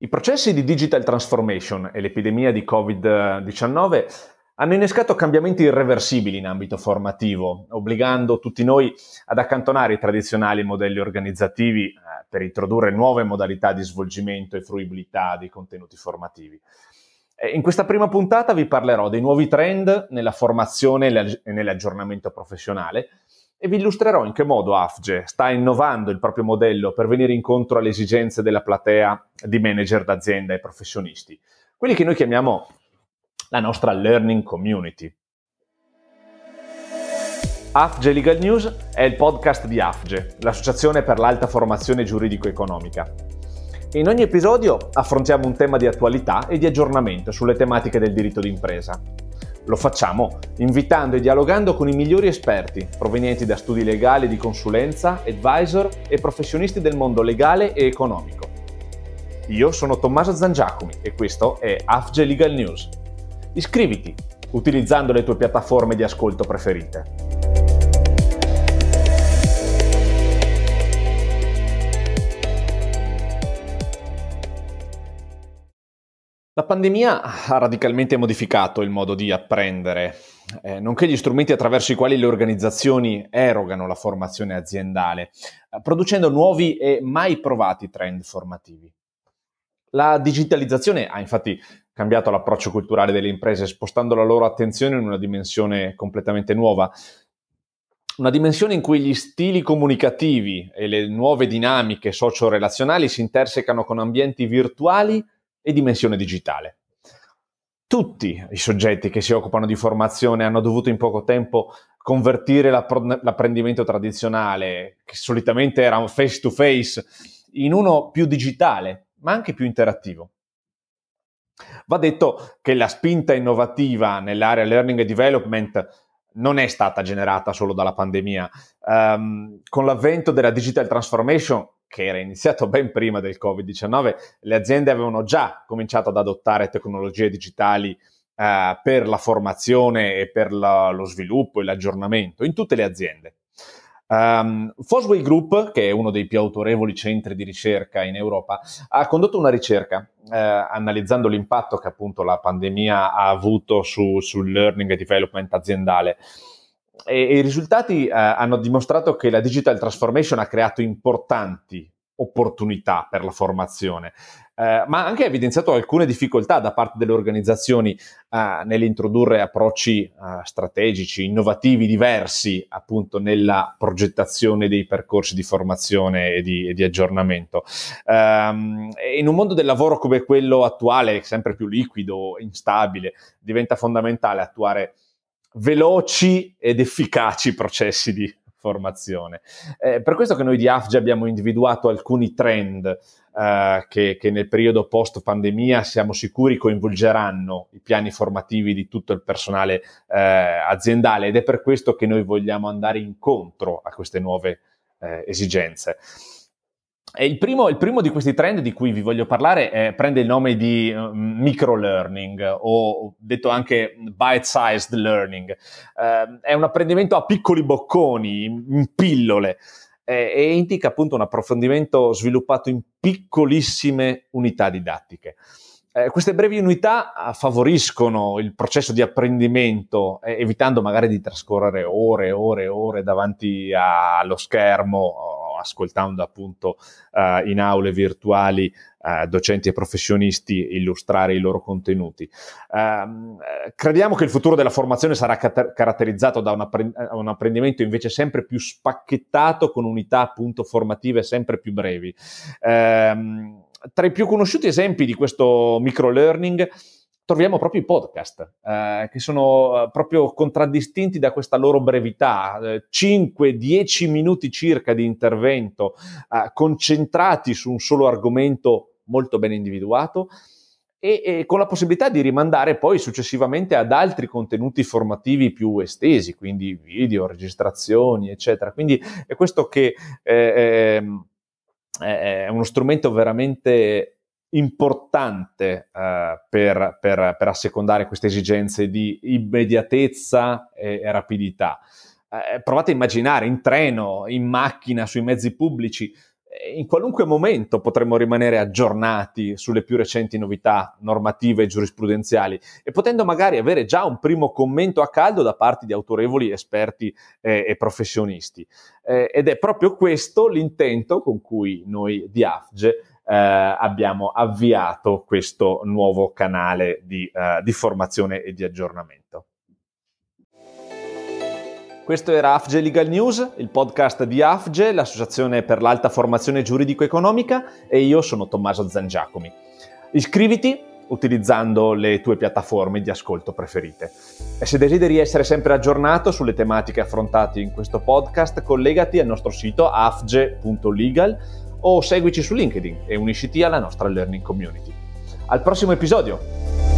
I processi di digital transformation e l'epidemia di Covid-19 hanno innescato cambiamenti irreversibili in ambito formativo, obbligando tutti noi ad accantonare i tradizionali modelli organizzativi eh, per introdurre nuove modalità di svolgimento e fruibilità dei contenuti formativi. In questa prima puntata vi parlerò dei nuovi trend nella formazione e nell'aggiornamento professionale e vi illustrerò in che modo AFGE sta innovando il proprio modello per venire incontro alle esigenze della platea di manager d'azienda e professionisti, quelli che noi chiamiamo la nostra learning community. AFGE Legal News è il podcast di AFGE, l'Associazione per l'Alta Formazione Giuridico-Economica. In ogni episodio affrontiamo un tema di attualità e di aggiornamento sulle tematiche del diritto d'impresa. Lo facciamo invitando e dialogando con i migliori esperti provenienti da studi legali di consulenza, advisor e professionisti del mondo legale e economico. Io sono Tommaso Zangiacomi e questo è AFGE Legal News. Iscriviti utilizzando le tue piattaforme di ascolto preferite. La pandemia ha radicalmente modificato il modo di apprendere, eh, nonché gli strumenti attraverso i quali le organizzazioni erogano la formazione aziendale, eh, producendo nuovi e mai provati trend formativi. La digitalizzazione ha infatti cambiato l'approccio culturale delle imprese, spostando la loro attenzione in una dimensione completamente nuova, una dimensione in cui gli stili comunicativi e le nuove dinamiche socio-relazionali si intersecano con ambienti virtuali e dimensione digitale. Tutti i soggetti che si occupano di formazione hanno dovuto in poco tempo convertire l'apprendimento tradizionale, che solitamente era un face to face, in uno più digitale, ma anche più interattivo. Va detto che la spinta innovativa nell'area learning and development non è stata generata solo dalla pandemia. Um, con l'avvento della digital transformation che era iniziato ben prima del Covid-19, le aziende avevano già cominciato ad adottare tecnologie digitali eh, per la formazione e per la, lo sviluppo e l'aggiornamento in tutte le aziende. Um, Fosway Group, che è uno dei più autorevoli centri di ricerca in Europa, ha condotto una ricerca eh, analizzando l'impatto che appunto la pandemia ha avuto su, sul learning e development aziendale. E, e i risultati eh, hanno dimostrato che la digital transformation ha creato importanti opportunità per la formazione, eh, ma ha anche evidenziato alcune difficoltà da parte delle organizzazioni eh, nell'introdurre approcci eh, strategici, innovativi, diversi appunto nella progettazione dei percorsi di formazione e di, e di aggiornamento. Um, in un mondo del lavoro come quello attuale, sempre più liquido, instabile, diventa fondamentale attuare veloci ed efficaci processi di formazione. Eh, per questo che noi di AFGE abbiamo individuato alcuni trend eh, che, che, nel periodo post pandemia siamo sicuri coinvolgeranno i piani formativi di tutto il personale eh, aziendale ed è per questo che noi vogliamo andare incontro a queste nuove eh, esigenze. Il primo, il primo, di questi trend di cui vi voglio parlare è, prende il nome di uh, microlearning o detto anche bite-sized learning. Uh, è un apprendimento a piccoli bocconi, in, in pillole eh, e indica appunto un approfondimento sviluppato in piccolissime unità didattiche. Eh, queste brevi unità favoriscono il processo di apprendimento, eh, evitando magari di trascorrere ore e ore e ore davanti a, allo schermo ascoltando appunto uh, in aule virtuali uh, docenti e professionisti illustrare i loro contenuti. Uh, crediamo che il futuro della formazione sarà cat- caratterizzato da un, apprend- un, apprendimento invece sempre più spacchettato con unità appunto formative sempre più brevi. Ehm, tra i più conosciuti esempi di questo microlearning troviamo proprio i podcast, eh, che sono eh, proprio contraddistinti da questa loro brevità, eh, 5-10 minuti circa di intervento, eh, concentrati su un solo argomento molto ben individuato. E, e, con la possibilità di rimandare poi successivamente ad altri contenuti formativi più estesi, quindi video, registrazioni, eccetera. Quindi è questo che eh, ehm, è uno strumento veramente importante eh, per, per, per, assecondare queste esigenze di immediatezza e, e rapidità. Eh, provate a immaginare in treno, in macchina, sui mezzi pubblici, in qualunque momento potremmo rimanere aggiornati sulle più recenti novità normative e giurisprudenziali e potendo magari avere già un primo commento a caldo da parte di autorevoli esperti eh, e professionisti. Eh, ed è proprio questo l'intento con cui noi di AFGE eh, abbiamo avviato questo nuovo canale di, eh, di formazione e di aggiornamento. Questo era AFGE Legal News, il podcast di AFGE, l'Associazione per l'Alta Formazione Giuridico-Economica, e io sono Tommaso Zangiacomi. Iscriviti utilizzando le tue piattaforme di ascolto preferite. E se desideri essere sempre aggiornato sulle tematiche affrontate in questo podcast, collegati al nostro sito afge.legal o seguici su LinkedIn e unisciti alla nostra learning community. Al prossimo episodio!